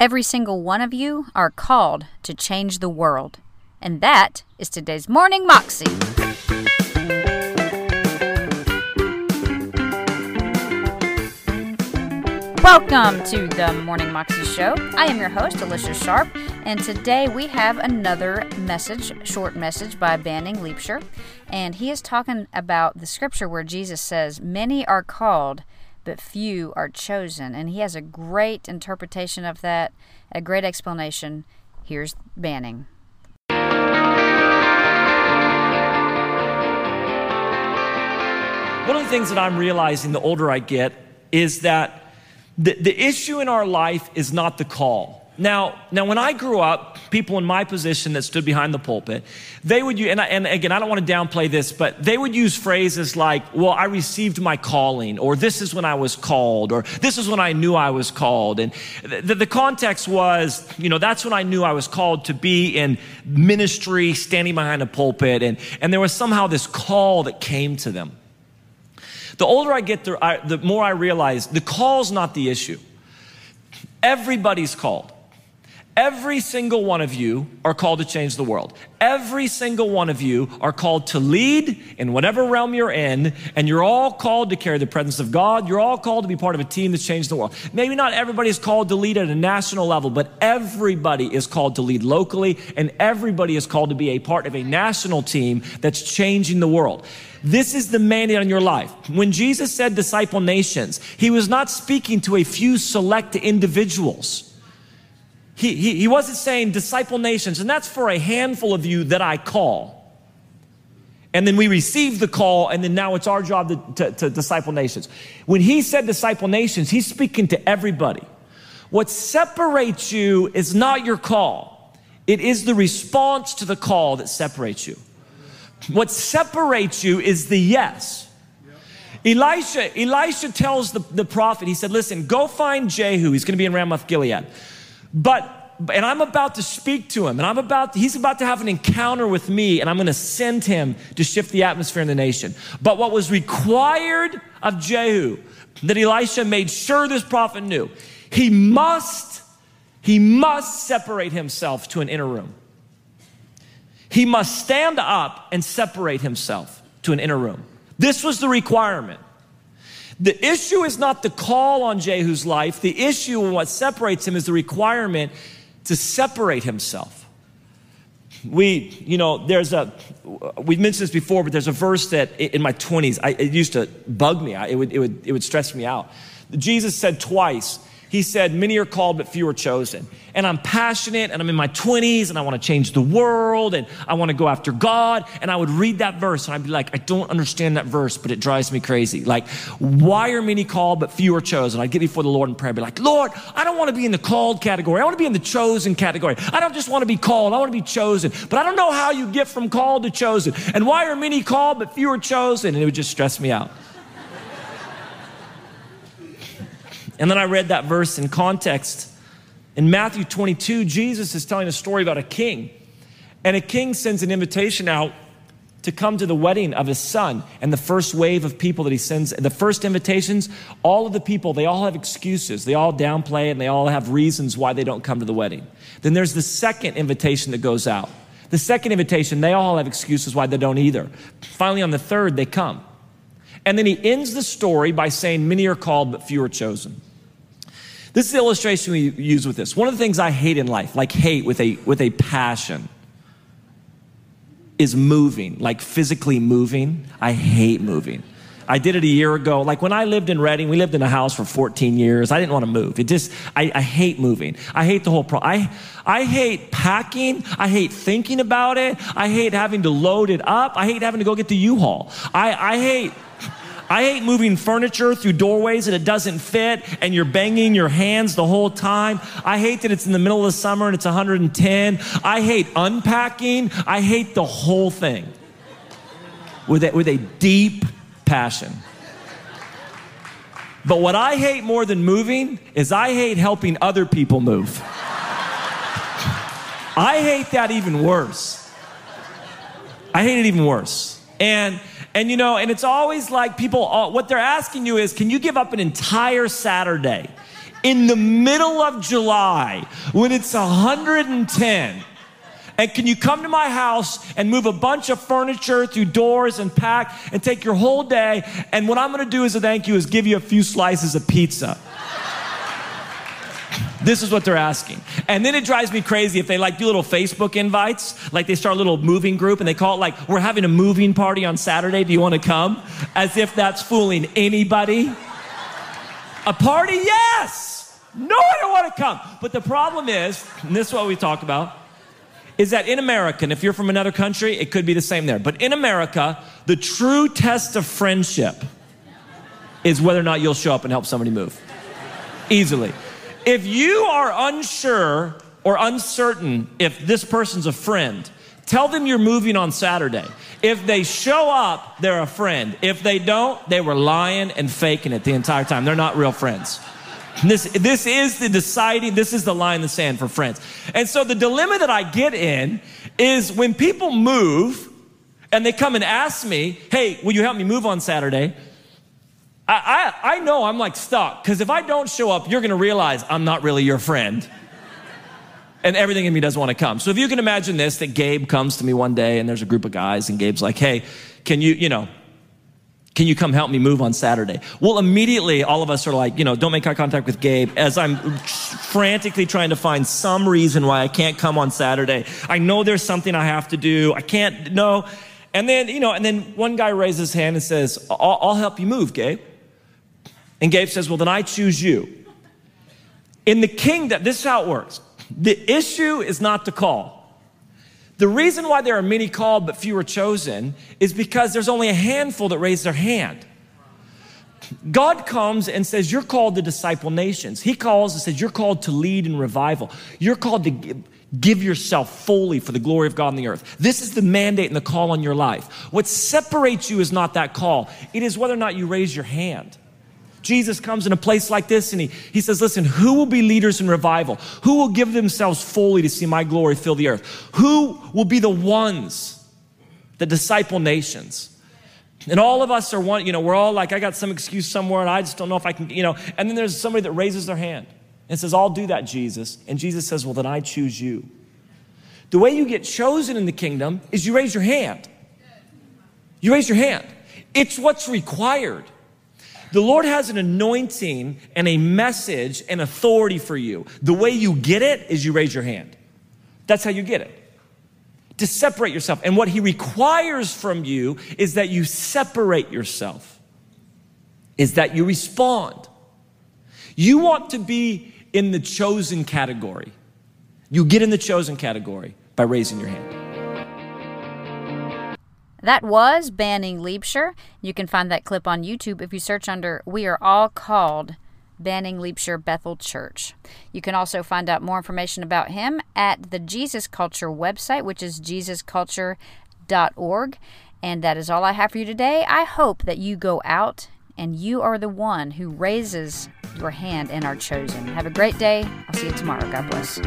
Every single one of you are called to change the world. And that is today's Morning Moxie. Welcome to the Morning Moxie Show. I am your host, Alicia Sharp, and today we have another message, short message by Banning Liebscher. And he is talking about the scripture where Jesus says, Many are called, but few are chosen. And he has a great interpretation of that, a great explanation. Here's Banning. One of the things that I'm realizing the older I get is that the, the issue in our life is not the call. Now, now, when I grew up, people in my position that stood behind the pulpit, they would use, and, I, and again, I don't want to downplay this, but they would use phrases like, well, I received my calling, or this is when I was called, or this is when I knew I was called. And the, the context was, you know, that's when I knew I was called to be in ministry, standing behind a pulpit, and, and there was somehow this call that came to them. The older I get, the, I, the more I realize the call's not the issue. Everybody's called. Every single one of you are called to change the world. Every single one of you are called to lead in whatever realm you're in, and you're all called to carry the presence of God. You're all called to be part of a team that's changed the world. Maybe not everybody is called to lead at a national level, but everybody is called to lead locally, and everybody is called to be a part of a national team that's changing the world. This is the mandate on your life. When Jesus said disciple nations, he was not speaking to a few select individuals. He, he, he wasn't saying disciple nations, and that's for a handful of you that I call. And then we receive the call, and then now it's our job to, to, to, disciple nations. When he said disciple nations, he's speaking to everybody. What separates you is not your call, it is the response to the call that separates you. What separates you is the yes. Elisha, Elisha tells the, the prophet, he said, Listen, go find Jehu. He's going to be in Ramoth Gilead. But and I'm about to speak to him, and I'm about, he's about to have an encounter with me, and I'm gonna send him to shift the atmosphere in the nation. But what was required of Jehu, that Elisha made sure this prophet knew, he must, he must separate himself to an inner room. He must stand up and separate himself to an inner room. This was the requirement. The issue is not the call on Jehu's life. The issue and what separates him is the requirement to separate himself. We, you know, there's a, we've mentioned this before, but there's a verse that in my 20s, I, it used to bug me. I, it, would, it, would, it would stress me out. Jesus said twice, he said, Many are called, but few are chosen. And I'm passionate and I'm in my 20s and I want to change the world and I want to go after God. And I would read that verse and I'd be like, I don't understand that verse, but it drives me crazy. Like, why are many called, but few are chosen? I'd get before the Lord in prayer and be like, Lord, I don't want to be in the called category. I want to be in the chosen category. I don't just want to be called, I want to be chosen. But I don't know how you get from called to chosen. And why are many called, but few are chosen? And it would just stress me out. And then I read that verse in context. In Matthew 22, Jesus is telling a story about a king. And a king sends an invitation out to come to the wedding of his son. And the first wave of people that he sends, the first invitations, all of the people, they all have excuses. They all downplay and they all have reasons why they don't come to the wedding. Then there's the second invitation that goes out. The second invitation, they all have excuses why they don't either. Finally, on the third, they come. And then he ends the story by saying, Many are called, but few are chosen. This is the illustration we use with this. One of the things I hate in life, like hate with a, with a passion, is moving, like physically moving. I hate moving. I did it a year ago. Like when I lived in Redding, we lived in a house for 14 years. I didn't want to move. It just, I, I hate moving. I hate the whole pro. I, I hate packing. I hate thinking about it. I hate having to load it up. I hate having to go get the U-Haul. I, I hate, I hate moving furniture through doorways and it doesn't fit and you're banging your hands the whole time. I hate that it's in the middle of the summer and it's 110. I hate unpacking. I hate the whole thing with a, with a deep passion. But what I hate more than moving is I hate helping other people move. I hate that even worse. I hate it even worse. And and you know, and it's always like people, uh, what they're asking you is, can you give up an entire Saturday in the middle of July when it's 110. And can you come to my house and move a bunch of furniture through doors and pack and take your whole day? And what I'm gonna do as a thank you is give you a few slices of pizza. This is what they're asking. And then it drives me crazy if they like do little Facebook invites, like they start a little moving group and they call it like, we're having a moving party on Saturday. Do you want to come? As if that's fooling anybody. A party? Yes. No, I don't want to come. But the problem is, and this is what we talk about, is that in America, and if you're from another country, it could be the same there. But in America, the true test of friendship is whether or not you'll show up and help somebody move. Easily. If you are unsure or uncertain if this person's a friend, tell them you're moving on Saturday. If they show up, they're a friend. If they don't, they were lying and faking it the entire time. They're not real friends. This, this is the deciding, this is the line in the sand for friends. And so the dilemma that I get in is when people move and they come and ask me, hey, will you help me move on Saturday? I, I, I know I'm like stuck because if I don't show up, you're going to realize I'm not really your friend. and everything in me doesn't want to come. So if you can imagine this, that Gabe comes to me one day and there's a group of guys and Gabe's like, hey, can you, you know, can you come help me move on Saturday? Well, immediately all of us are like, you know, don't make eye contact with Gabe as I'm frantically trying to find some reason why I can't come on Saturday. I know there's something I have to do. I can't, no. And then, you know, and then one guy raises his hand and says, I'll, I'll help you move, Gabe. And Gabe says, Well, then I choose you. In the kingdom, this is how it works the issue is not the call. The reason why there are many called but few are chosen is because there's only a handful that raise their hand. God comes and says, You're called to disciple nations. He calls and says, You're called to lead in revival. You're called to give, give yourself fully for the glory of God on the earth. This is the mandate and the call on your life. What separates you is not that call, it is whether or not you raise your hand. Jesus comes in a place like this and he, he says, Listen, who will be leaders in revival? Who will give themselves fully to see my glory fill the earth? Who will be the ones that disciple nations? And all of us are one, you know, we're all like, I got some excuse somewhere and I just don't know if I can, you know. And then there's somebody that raises their hand and says, I'll do that, Jesus. And Jesus says, Well, then I choose you. The way you get chosen in the kingdom is you raise your hand. You raise your hand. It's what's required. The Lord has an anointing and a message and authority for you. The way you get it is you raise your hand. That's how you get it. To separate yourself. And what He requires from you is that you separate yourself, is that you respond. You want to be in the chosen category. You get in the chosen category by raising your hand. That was Banning Liebscher. You can find that clip on YouTube if you search under We Are All Called Banning Liebscher Bethel Church. You can also find out more information about him at the Jesus Culture website, which is jesusculture.org. And that is all I have for you today. I hope that you go out and you are the one who raises your hand and are chosen. Have a great day. I'll see you tomorrow. God bless.